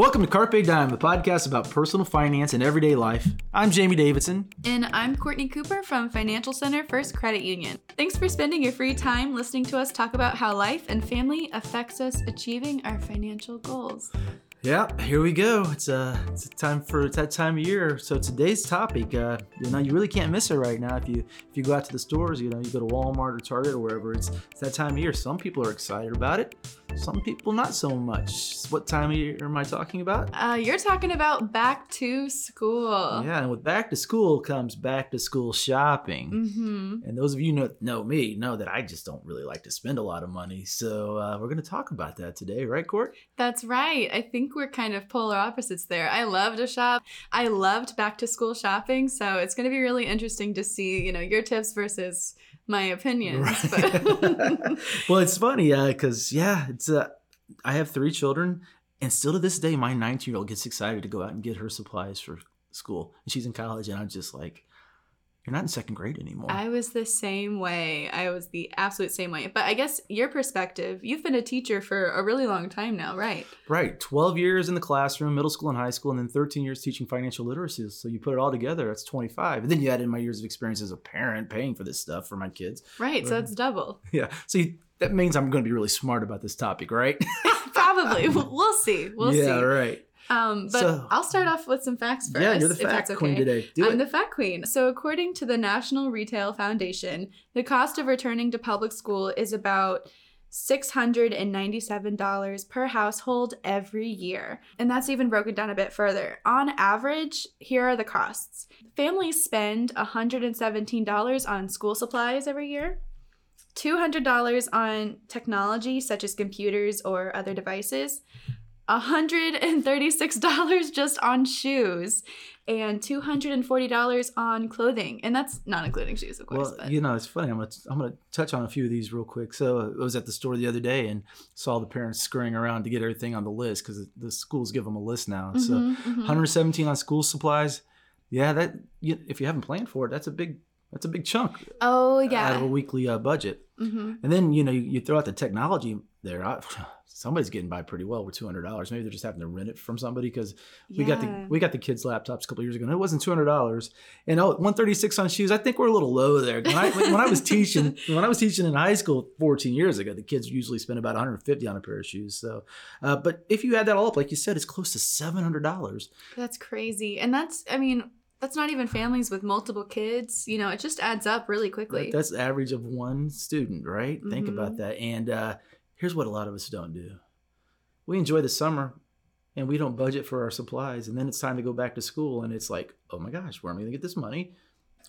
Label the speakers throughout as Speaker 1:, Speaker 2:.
Speaker 1: Welcome to Carpe Dime, the podcast about personal finance and everyday life. I'm Jamie Davidson.
Speaker 2: And I'm Courtney Cooper from Financial Center First Credit Union. Thanks for spending your free time listening to us talk about how life and family affects us achieving our financial goals.
Speaker 1: Yeah, here we go. It's uh, it's time for it's that time of year. So today's topic, uh, you know, you really can't miss it right now. If you if you go out to the stores, you know, you go to Walmart or Target or wherever, it's, it's that time of year. Some people are excited about it. Some people not so much. What time of year am I talking about?
Speaker 2: Uh, you're talking about back to school.
Speaker 1: Yeah, and with back to school comes back to school shopping.
Speaker 2: Mm-hmm.
Speaker 1: And those of you know know me know that I just don't really like to spend a lot of money. So uh, we're going to talk about that today, right, Court?
Speaker 2: That's right. I think we're kind of polar opposites there. I love to shop. I loved back to school shopping, so it's going to be really interesting to see, you know, your tips versus my opinions.
Speaker 1: Right. Well, it's funny because yeah, it's uh, I have three children, and still to this day, my 19 year old gets excited to go out and get her supplies for school, and she's in college, and I'm just like, you're not in second grade anymore.
Speaker 2: I was the same way. I was the absolute same way. But I guess your perspective, you've been a teacher for a really long time now, right?
Speaker 1: right, 12 years in the classroom, middle school and high school, and then 13 years teaching financial literacy. So you put it all together, that's 25. And then you add in my years of experience as a parent, paying for this stuff for my kids.
Speaker 2: Right. So uh,
Speaker 1: Right.
Speaker 2: it's double.
Speaker 1: Yeah, so you, that means I'm going to be really smart about this topic, right?
Speaker 2: Probably. We'll see. We'll
Speaker 1: yeah,
Speaker 2: see.
Speaker 1: Yeah, right.
Speaker 2: Um, but
Speaker 1: So-
Speaker 2: I'll start off with some facts first.
Speaker 1: yeah, you're the fact queen today. Do
Speaker 2: I'm
Speaker 1: it.
Speaker 2: the fact queen. So, according to the National Retail Foundation, the cost of returning to public school is about $697 per household every year. And that's even broken down a bit further. On average, here are the costs families spend $117 on school supplies every year. $200 on technology such as computers or other devices, $136 just on shoes, and $240 on clothing. And that's not including shoes, of course.
Speaker 1: Well,
Speaker 2: but
Speaker 1: you know, it's funny. I'm gonna I'm gonna touch on a few of these real quick. So I was at the store the other day and saw the parents scurrying around to get everything on the list because the schools give them a list now. So
Speaker 2: Mhm, mhm.
Speaker 1: 117 on school supplies. Yeah, that if you haven't planned for it, that's a big that's a big chunk
Speaker 2: oh, yeah,
Speaker 1: out of a weekly uh, budget.
Speaker 2: hmm
Speaker 1: And then you know you, you throw out the technology there. I, somebody's getting by pretty well with two hundred dollars. Maybe they're just having to rent it from somebody because we got the we got the kids' laptops a couple years ago. and It wasn't two hundred dollars. And oh, one thirty six on shoes. I think we're a little low there. When I when I was teaching when I was teaching in high school fourteen years ago, the kids usually spend about one hundred fifty on a pair of shoes. So, uh, but if you add that all up, like you said, it's close to seven hundred dollars.
Speaker 2: That's crazy. And that's, I mean, that's not even families with multiple kids. You know, it just adds up really quickly.
Speaker 1: That's the average of one student, right? Think
Speaker 2: Mhm.
Speaker 1: about that. And uh, here's what a lot of us don't do: we enjoy the summer, and we don't budget for our supplies, and then it's time to go back to school, and it's like, oh my gosh, where am I going to get this money?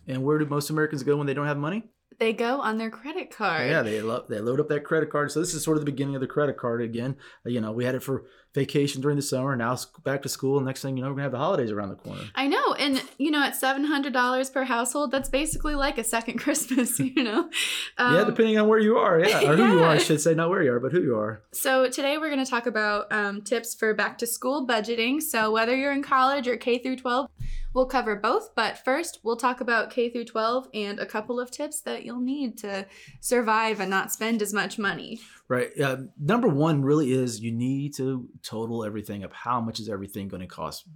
Speaker 1: And where do most Americans go when they don't have money?
Speaker 2: they go on their credit card.
Speaker 1: Yeah, they lo- they load up that credit card. So this is sort of the beginning of the credit card again. You know, we had it for vacation during the summer. Now back to school. Next thing you know, we're gonna have the holidays around the corner.
Speaker 2: I know. And, you know, at $700 per household, that's basically like a second Christmas, you know?
Speaker 1: yeah,
Speaker 2: Um,
Speaker 1: depending on where you are, yeah, or who you are, I should say, not where you are, but who you are.
Speaker 2: So today we're to talk about um, tips for back to school budgeting. So whether you're in college or K through 12, we'll cover both. But first, we'll talk about K through 12 and a couple of tips that you'll need to survive and not spend as much money.
Speaker 1: Right. Uh, number one really is you need to total everything up. How much is everything going to cost?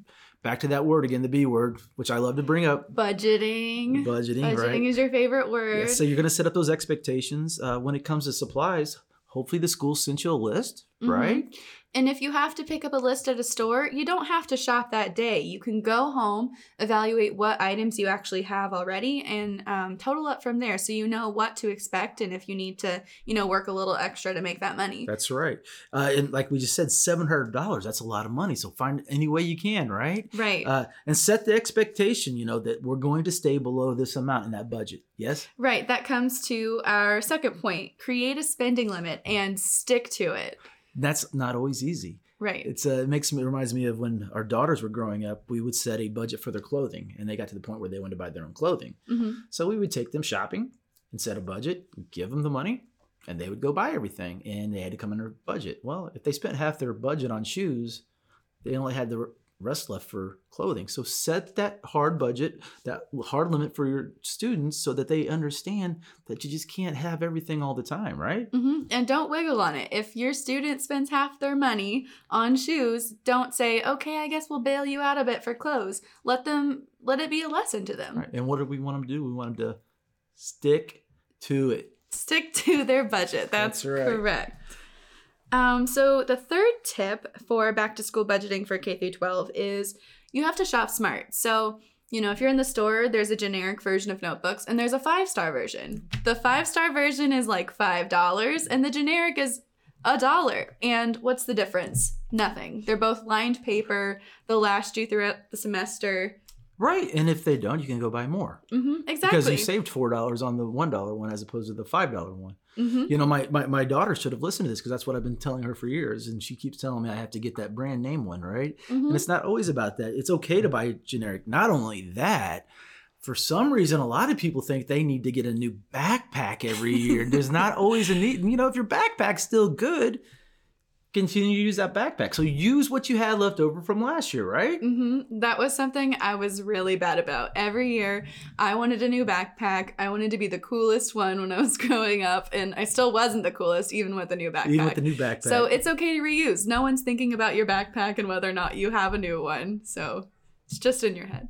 Speaker 1: Back to that word again, the B word, which I love to bring up.
Speaker 2: Budgeting.
Speaker 1: Budgeting,
Speaker 2: Budgeting
Speaker 1: right?
Speaker 2: is your favorite word.
Speaker 1: Yeah, so you're going to set up those expectations. Uh, when it comes to supplies, hopefully the school sent you a list,
Speaker 2: Mhm.
Speaker 1: right?
Speaker 2: And if you have to pick up a list at a store, you don't have to shop that day. You can go home, evaluate what items you actually have already, and um, total up from there so you know what to expect and if you need to, you know, work a little extra to make that money.
Speaker 1: That's right. Uh, and like we just said, seven hundred dollars. That's a lot of money. So find any way you can, right?
Speaker 2: Right.
Speaker 1: Uh, and set the expectation. You know that we're going to stay below this amount in that budget. Yes.
Speaker 2: right. That comes to our second point create a spending limit and stick to it.
Speaker 1: That's not always easy.
Speaker 2: Right.
Speaker 1: It's uh, it makes me it reminds me of when our daughters were growing up. We would set a budget for their clothing, and they got to the point where they wanted to buy their own clothing.
Speaker 2: hmm
Speaker 1: So we would take them shopping and set a budget, give them the money, and they would go buy everything, and they had to come under budget. Well, if they spent half their budget on shoes, they only had the rest left for clothing. So set that hard budget, that hard limit for your students so that they understand that you just can't have everything all the time, right?
Speaker 2: hmm And don't wiggle on it. If your student spends half their money on shoes, don't say, okay, I guess we'll bail you out a bit for clothes. Let them, let it be a lesson to them.
Speaker 1: Right. And what do we want them to do? We want them to stick to it.
Speaker 2: Stick to their budget. That's,
Speaker 1: That's right.
Speaker 2: correct. Um, so the third tip for back to school budgeting for K through 12 is you have to shop smart. So, you know, if you're in the store, there's a generic version of notebooks and there's a five star version. The five star version is like five dollars and the generic is a dollar. And what's the difference? Nothing. They're both lined paper. They'll last you throughout the semester.
Speaker 1: Right. And if they don't, you can go buy more.
Speaker 2: hmm exactly.
Speaker 1: Because you saved four dollars on the one dollar one as opposed to the five dollar one.
Speaker 2: Hmm
Speaker 1: You know, my, my, my daughter should have listened to this because that's what I've been telling her for years. And she keeps telling me I have to get that brand name one, right?
Speaker 2: hmm
Speaker 1: And it's not always about that. It's okay to buy generic. Not only that, for some reason, a lot of people think they need to get a new backpack every year. There's not always a need. You know, if your backpack's still good, continue to use that backpack. So use what you had left over from last year, right?
Speaker 2: hmm That was something I was really bad about. Every year, I wanted a new backpack. I wanted to be the coolest one when I was growing up, and I still wasn't the coolest, even with the new backpack.
Speaker 1: Even with the new backpack.
Speaker 2: so it's okay to reuse. No one's thinking about your backpack and whether or not you have a new one. So it's just in your head.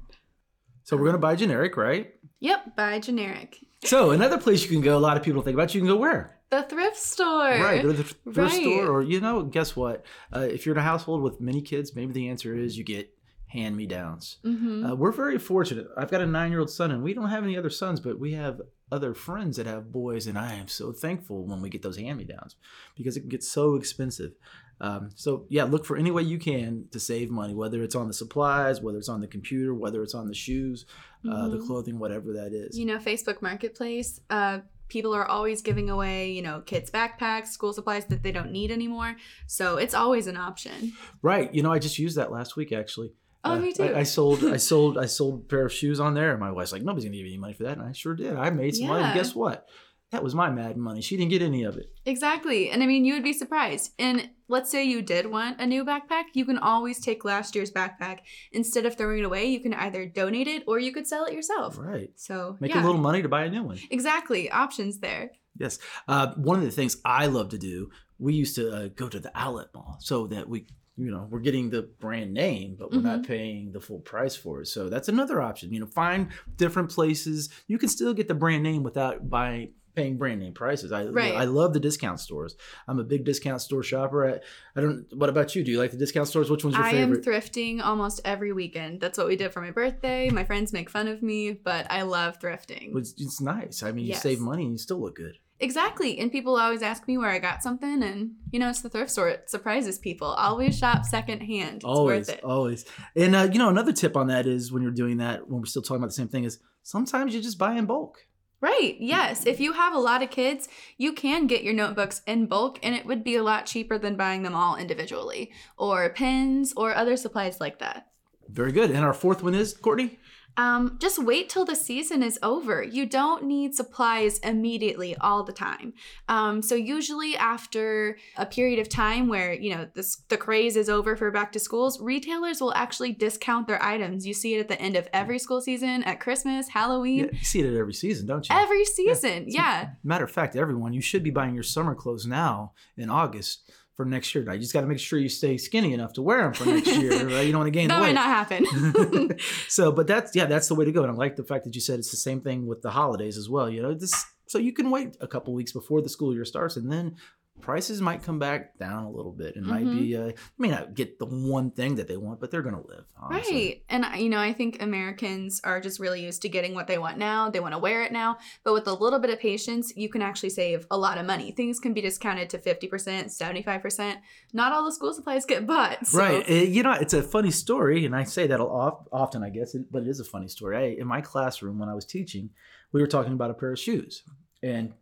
Speaker 1: so we're gonna buy generic, right?
Speaker 2: Yep, buy generic.
Speaker 1: So another place you can go, a lot of people think about, you can go where?
Speaker 2: The thrift store.
Speaker 1: Right, go to the thrift
Speaker 2: Right.
Speaker 1: store, or you know, guess what? Uh, if you're in a household with many kids, maybe the answer is you get hand me downs.
Speaker 2: hmm
Speaker 1: Uh, we're very fortunate. I've got a nine year old son, and we don't have any other sons, but we have other friends that have boys, and I am so thankful when we get those hand me downs because it can get so expensive. Um, so yeah, look for any way you can to save money, whether it's on the supplies, whether it's on the computer, whether it's on the shoes, uh, the
Speaker 2: Mhm.
Speaker 1: clothing, whatever that is.
Speaker 2: you know facebook marketplace uh, people are always giving away you know kids backpacks school supplies that they don't need anymore so it's always an option
Speaker 1: Right. You know, I just used that last week actually.
Speaker 2: Oh,
Speaker 1: Uh,
Speaker 2: me too.
Speaker 1: I, I sold, I sold, I sold a pair of shoes on there, and my wife's like, "Nobody's gonna give you any money for that," and I sure did. I made some money. And guess what? That was my mad money. She didn't get any of it.
Speaker 2: exactly and i mean you would be surprised and let's say you did want a new backpack you can always take last year's backpack instead of throwing it away you can either donate it or you could sell it yourself
Speaker 1: Right.
Speaker 2: so
Speaker 1: Make
Speaker 2: yeah,
Speaker 1: a little money to buy a new one.
Speaker 2: exactly options there
Speaker 1: Yes. Uh, one of the things I love to do, we used to uh, go to the outlet mall so that we, you know, we're getting the brand name, but we're not
Speaker 2: Mm-hmm.
Speaker 1: paying the full price for it. So that's another option. You know, find different places. You can still get the brand name without buying paying brand name prices. I
Speaker 2: Right.
Speaker 1: I love the discount stores. I'm a big discount store shopper. I, I don't. What about you? Do you like the discount stores? Which one's your
Speaker 2: I
Speaker 1: favorite?
Speaker 2: I am thrifting almost every weekend. That's what we did for my birthday. My friends make fun of me, but I love thrifting.
Speaker 1: It's, it's nice. I mean, you
Speaker 2: Yes.
Speaker 1: save money and you still look good.
Speaker 2: Exactly. And people always ask me where I got something, and you know, it's the thrift store. It surprises people. Always shop secondhand. It's
Speaker 1: always,
Speaker 2: worth it.
Speaker 1: always. And uh, you know, another tip on that is when you're doing that, when we're still talking about the same thing, is sometimes you just buy in bulk.
Speaker 2: Right. Yes. If you have a lot of kids, you can get your notebooks in bulk, and it would be a lot cheaper than buying them all individually, or pens, or other supplies like that.
Speaker 1: Very good. And our fourth one is Courtney.
Speaker 2: Um, just wait till the season is over. You don't need supplies immediately all the time. Um, so usually after a period of time where you know this the craze is over for back to schools, retailers will actually discount their items. You see it at the end of every school season, at Christmas,
Speaker 1: Yeah,
Speaker 2: Halloween,
Speaker 1: you see it every season, don't you?
Speaker 2: every season.
Speaker 1: So,
Speaker 2: Yeah.
Speaker 1: Matter of fact, everyone, you should be buying your summer clothes now in August for next year. You just got to make sure you stay skinny enough to wear them for next year. right? You don't want to gain
Speaker 2: That
Speaker 1: the
Speaker 2: might not happen.
Speaker 1: so, but that's yeah, that's the way to go. And I like the fact that you said it's the same thing with the holidays as well. You know, this so you can wait a couple weeks before the school year starts, and then prices might come back down a little bit. It might
Speaker 2: Mm-hmm.
Speaker 1: be, uh, may not get the one thing that they want, but they're going to live. honestly.
Speaker 2: Right. And, I- you know, I think Americans are just really used to getting what they want now. They want to wear it now. But with a little bit of patience, you can actually save a lot of money. Things can be discounted to 50%, 75%. Not all the school supplies get bought. so-
Speaker 1: Right. Uh, you know, it's a funny story, and I say that of- often, I guess, but it is a funny story. I, in my classroom, when I was teaching, we were talking about a pair of shoes, and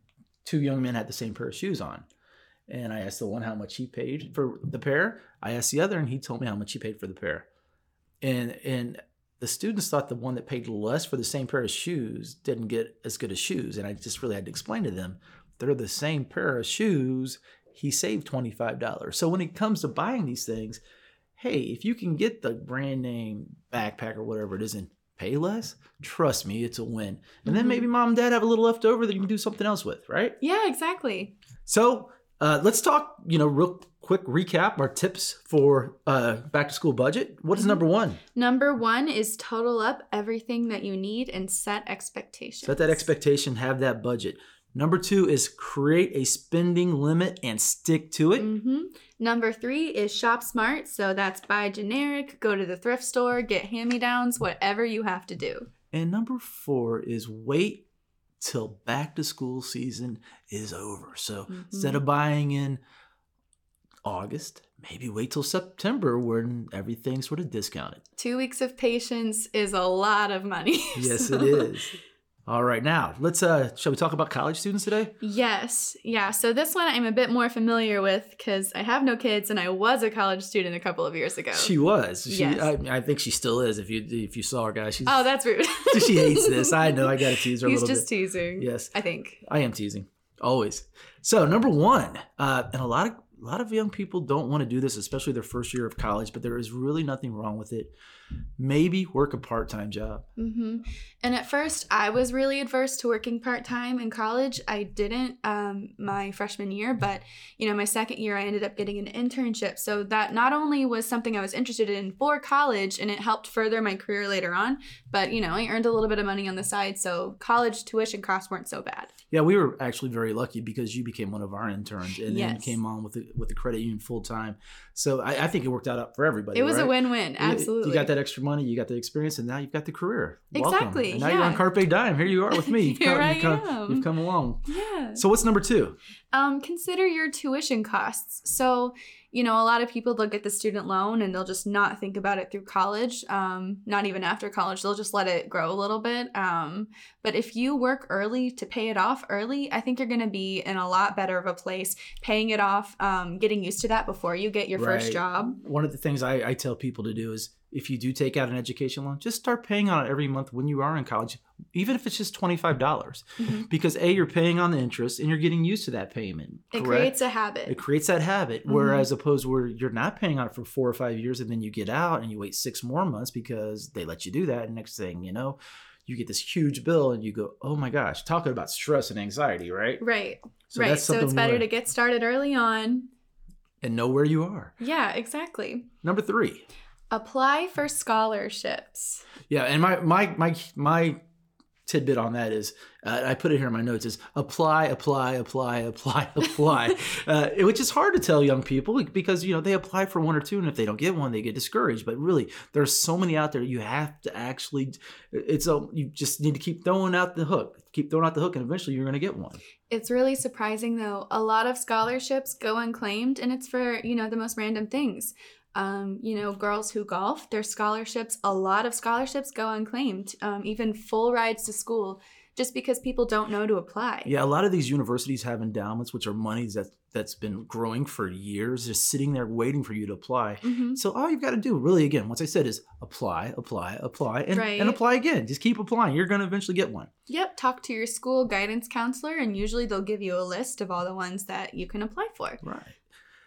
Speaker 1: two young men had the same pair of shoes on. And I asked the one how much he paid for the pair. I asked the other, and he told me how much he paid for the pair. And and the students thought the one that paid less for the same pair of shoes didn't get as good as shoes. And I just really had to explain to them they're the same pair of shoes. He saved $25. So when it comes to buying these things, hey, if you can get the brand name backpack or whatever it is and pay less, trust me, it's a win. And then
Speaker 2: Mhm.
Speaker 1: maybe mom and dad have a little left over that you can do something else with, right?
Speaker 2: Yeah, exactly.
Speaker 1: So uh, let's talk, you know, real quick recap our tips for uh, back to school budget. What is
Speaker 2: Mhm.
Speaker 1: number one?
Speaker 2: Number one is total up everything that you need and set expectations.
Speaker 1: Set that expectation, have that budget. Number two is create a spending limit and stick to it.
Speaker 2: hmm Number three is shop smart. So that's buy generic, go to the thrift store, get hand me downs, whatever you have to do.
Speaker 1: And number four is wait till back to school season is over. So instead of mm-hmm. buying in August, maybe wait till September when everything's sort of discounted.
Speaker 2: Two weeks of patience is a lot of money.
Speaker 1: Yes,
Speaker 2: So-
Speaker 1: it is. All right, now let's uh shall we talk about college students today?
Speaker 2: Yes, yeah. So this one I'm a bit more familiar with because I have no kids and I was a college student a couple of years ago.
Speaker 1: She was. She
Speaker 2: Yes.
Speaker 1: I, I think she still is if you if you saw her guys. She's
Speaker 2: oh, that's rude.
Speaker 1: she hates this. I know I gotta tease her a
Speaker 2: He's
Speaker 1: little
Speaker 2: just
Speaker 1: bit.
Speaker 2: teasing.
Speaker 1: Yes.
Speaker 2: I think.
Speaker 1: I am teasing. Always. So number one, uh, and a lot of a lot of young people don't want to do this, especially their first year of college, but there is really nothing wrong with it. Maybe work a part-time job.
Speaker 2: hmm And at first, I was really adverse to working part time in college. I didn't um, my freshman year, but you know, my second year, I ended up getting an internship. So that not only was something I was interested in for college, and it helped further my career later on, but you know, I earned a little bit of money on the side, so college tuition costs weren't so bad.
Speaker 1: Yeah, we were actually very lucky because you became one of our interns and then came on with the, with the credit union full time. So I, I think it worked out up for everybody.
Speaker 2: It was a
Speaker 1: right?
Speaker 2: win-win,
Speaker 1: You-
Speaker 2: absolutely.
Speaker 1: You got that extra money, you got the experience, and now you've got the career. Welcome.
Speaker 2: Exactly,
Speaker 1: And now you're on
Speaker 2: yeah.
Speaker 1: Carpe Dime. Here you are with me. You've
Speaker 2: Here
Speaker 1: come,
Speaker 2: I
Speaker 1: you've come-
Speaker 2: am.
Speaker 1: You've come along.
Speaker 2: Yeah.
Speaker 1: So what's number two?
Speaker 2: Um, consider your tuition costs. So, you know, a lot of people they'll get the student loan and they'll just not think about it through college. Um, not even after college, they'll just let it grow a little bit. Um, but if you work early to pay it off early, I think you're going to be in a lot better of a place paying it off, um, getting used to that before you get your first job.
Speaker 1: One of the things I, I tell people to do is if you do take out an education loan, just start paying on it every month when you are in college, even if it's just $25. dollars
Speaker 2: Mhm.
Speaker 1: Because A, you're paying on the interest and you're getting used to that payment.
Speaker 2: It creates a habit.
Speaker 1: it creates that habit.
Speaker 2: Mhm.
Speaker 1: Whereas opposed where you're not paying on it for four or five years and then you get out and you wait six more months because they let you do that. And next thing you know, you get this huge bill and you go, oh my gosh, talking about stress and anxiety, right?
Speaker 2: right.
Speaker 1: So
Speaker 2: right.
Speaker 1: that's
Speaker 2: So it's better
Speaker 1: where-
Speaker 2: to get started early on.
Speaker 1: and know where you are.
Speaker 2: Yeah, exactly.
Speaker 1: Number three.
Speaker 2: Apply for scholarships.
Speaker 1: Yeah, and my my my my tidbit on that is uh, I put it here in my notes is apply, apply, apply, apply, apply, uh, which is hard to tell young people because you know they apply for one or two, and if they don't get one, they get discouraged. But really, there's so many out there. You have to actually, it's a you just need to keep throwing out the hook, keep throwing out the hook, and eventually you're going to get one.
Speaker 2: It's really surprising though. A lot of scholarships go unclaimed and it's for, you know, the most random things. Um, you know, girls who golf, their scholarships, a lot of scholarships go unclaimed, um, even full rides to school, just because people don't know to apply.
Speaker 1: Yeah, a lot of these universities have endowments, which are monies that that's been growing for years, just sitting there waiting for you to apply.
Speaker 2: hmm
Speaker 1: So all you've got to do, really, again, once I said, is apply, apply, apply, and,
Speaker 2: Right.
Speaker 1: and apply again. Just keep applying. You're going to eventually get one.
Speaker 2: Yep, talk to your school guidance counselor, and usually they'll give you a list of all the ones that you can apply for.
Speaker 1: Right.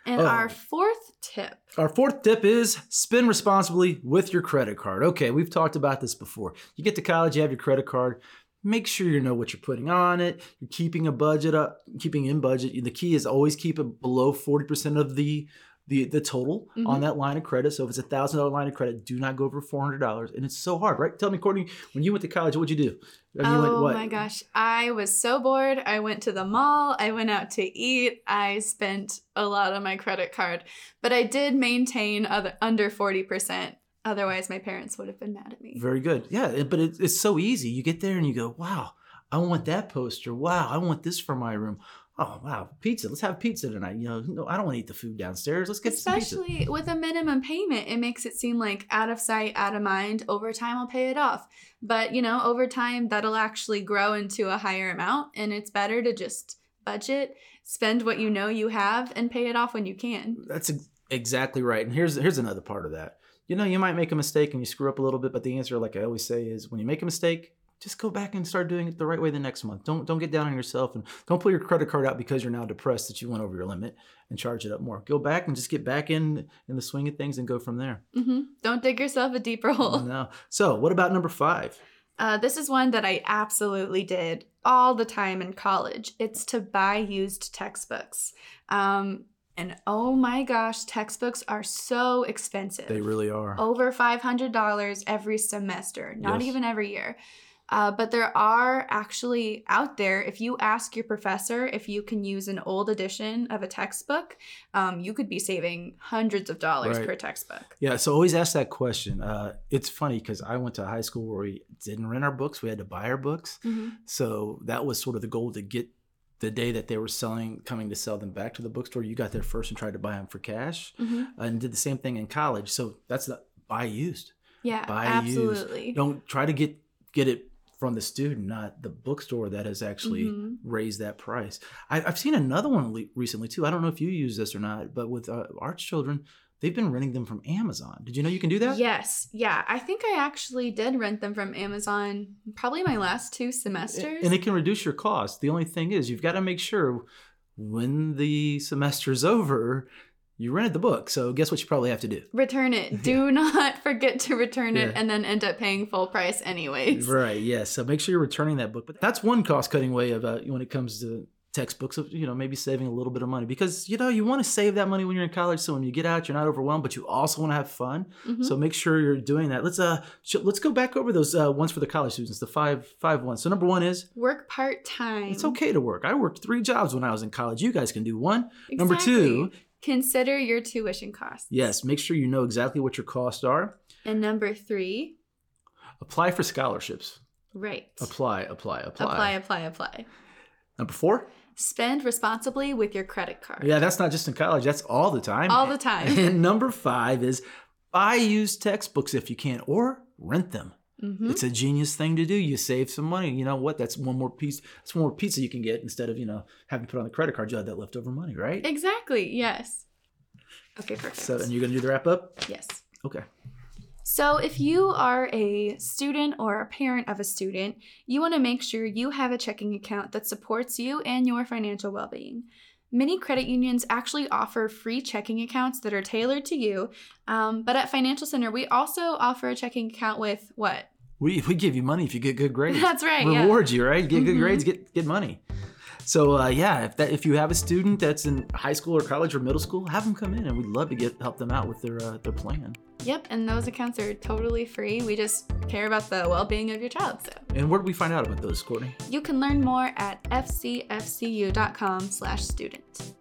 Speaker 2: And
Speaker 1: Oh.
Speaker 2: our fourth tip
Speaker 1: Our fourth tip is spend responsibly with your credit card. Okay, we've talked about this before. You get to college, you have your credit card. Make sure you know what you're putting on it. You're keeping a budget up, keeping in budget. The key is always keep it below 40% of the the, the total
Speaker 2: Mhm.
Speaker 1: on that line of credit. So if it's a thousand dollar line of credit, do not go over four hundred dollars. And it's so hard, right? Tell me, Courtney, when you went to college, what'd you do? I mean,
Speaker 2: oh
Speaker 1: like, what?
Speaker 2: my gosh, I was so bored. I went to the mall, I went out to eat, I spent a lot on my credit card, but I did maintain other, under 40%. Otherwise, my parents would have been mad at me.
Speaker 1: Very good. Yeah, but it, it's so easy. You get there and you go, wow, I want that poster. Wow, I want this for my room. Oh, wow, pizza. Let's have pizza tonight. You know, no, I don't want to eat the food downstairs. Let's get some pizza.
Speaker 2: Especially with a minimum payment, it makes it seem like out of sight, out of mind. Over time, I'll pay it off. But, you know, over time, that'll actually grow into a higher amount. And it's better to just budget, spend what you know you have, and pay it off when you can.
Speaker 1: That's exactly right. And here's here's another part of that. You know, you might make a mistake and you screw up a little bit, but the answer, like I always say, is when you make a mistake, just go back and start doing it the right way the next month. Don't don't get down on yourself and don't pull your credit card out because you're now depressed that you went over your limit and charge it up more. Go back and just get back in in the swing of things and go from there.
Speaker 2: hmm Don't dig yourself a deeper hole.
Speaker 1: No. So what about number five?
Speaker 2: Uh, this is one that I absolutely did all the time in college. It's to buy used textbooks. Um, and oh my gosh, textbooks are so expensive.
Speaker 1: They really are.
Speaker 2: Over $500 every semester, not
Speaker 1: Yes.
Speaker 2: even every year. Uh, but there are actually out there, if you ask your professor if you can use an old edition of a textbook, um, you could be saving hundreds of dollars
Speaker 1: Right.
Speaker 2: per textbook.
Speaker 1: Yeah, so always ask that question. Uh, it's funny because I went to high school where we didn't rent our books; we had to buy our books. So that was sort of the goal to get the day that they were selling, coming to sell them back to the bookstore. You got there first and tried to buy them for cash,
Speaker 2: Mhm.
Speaker 1: and did the same thing in college. So that's the buy used.
Speaker 2: Yeah,
Speaker 1: Buy used.
Speaker 2: absolutely.
Speaker 1: Don't try to get get it from the student, not the bookstore that has actually
Speaker 2: Mhm.
Speaker 1: raised that price. I, I've seen another one le- recently too. I don't know if you use this or not, but with uh, Arts Children, they've been renting them from Amazon. Did you know you can do that?
Speaker 2: Yes, yeah. I think I actually did rent them from Amazon probably my last two semesters.
Speaker 1: And it can reduce your cost. The only thing is, you've got to make sure when the semester's over, you rented the book. So guess what you probably have to do?
Speaker 2: return it. Do not forget to return it
Speaker 1: Yeah.
Speaker 2: and then end up paying full price anyways.
Speaker 1: Right. Yes. So make sure you're returning that book. But that's one cost-cutting way of uh, when it comes to textbooks of you know maybe saving a little bit of money because you know you want to save that money when you're in college so when you get out you're not overwhelmed but you also want to have fun
Speaker 2: Mhm.
Speaker 1: so make sure you're doing that let's uh let's go back over those uh, ones for the college students the five five ones so number one is
Speaker 2: Work part time.
Speaker 1: it's okay to work i worked three jobs when i was in college you guys can do one Number two,
Speaker 2: consider your tuition costs.
Speaker 1: yes make sure you know exactly what your costs are
Speaker 2: And number three,
Speaker 1: apply for scholarships
Speaker 2: right.
Speaker 1: apply apply apply,
Speaker 2: apply, apply, apply.
Speaker 1: number four
Speaker 2: Spend responsibly with your credit card.
Speaker 1: yeah that's not just in college that's all the time
Speaker 2: All the time.
Speaker 1: and number five is buy used textbooks if you can or rent them
Speaker 2: Mhm.
Speaker 1: it's a genius thing to do you save some money you know what that's one more piece that's one more pizza you can get instead of you know having to put on the credit card you have that leftover money right
Speaker 2: Exactly. Yes. Okay, perfect.
Speaker 1: so and you're gonna do the wrap up
Speaker 2: yes.
Speaker 1: okay
Speaker 2: So, if you are a student or a parent of a student, you want to make sure you have a checking account that supports you and your financial well being. Many credit unions actually offer free checking accounts that are tailored to you. Um, but at Financial Center, we also offer a checking account with what?
Speaker 1: we, we give you money if you get good grades
Speaker 2: That's right. Yeah.
Speaker 1: reward you, right? Get good
Speaker 2: Mhm.
Speaker 1: grades, get get money. So uh, yeah, if that if you have a student that's in high school or college or middle school, have them come in, and we'd love to get help them out with their uh, their plan.
Speaker 2: Yep. And those accounts are totally free. We just care about the well being of your child. So
Speaker 1: And where do we find out about those, Courtney?
Speaker 2: you can learn more at fcfcu.com/slash student.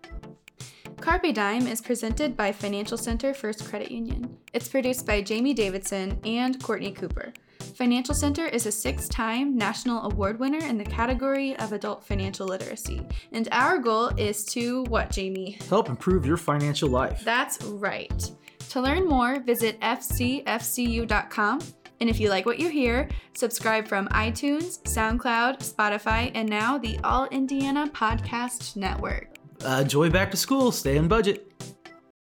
Speaker 2: Carpe Dime is presented by Financial Center First Credit Union. It's produced by Jamie Davidson and Courtney Cooper. Financial Center is a six time national award winner in the category of adult financial literacy. And our goal is to what, Jamie?
Speaker 1: Help improve your financial life.
Speaker 2: That's right. To learn more, visit fcfcu.com. And if you like what you hear, subscribe from iTunes, SoundCloud, Spotify, and now the All Indiana Podcast Network.
Speaker 1: Uh, enjoy back to school. Stay on budget.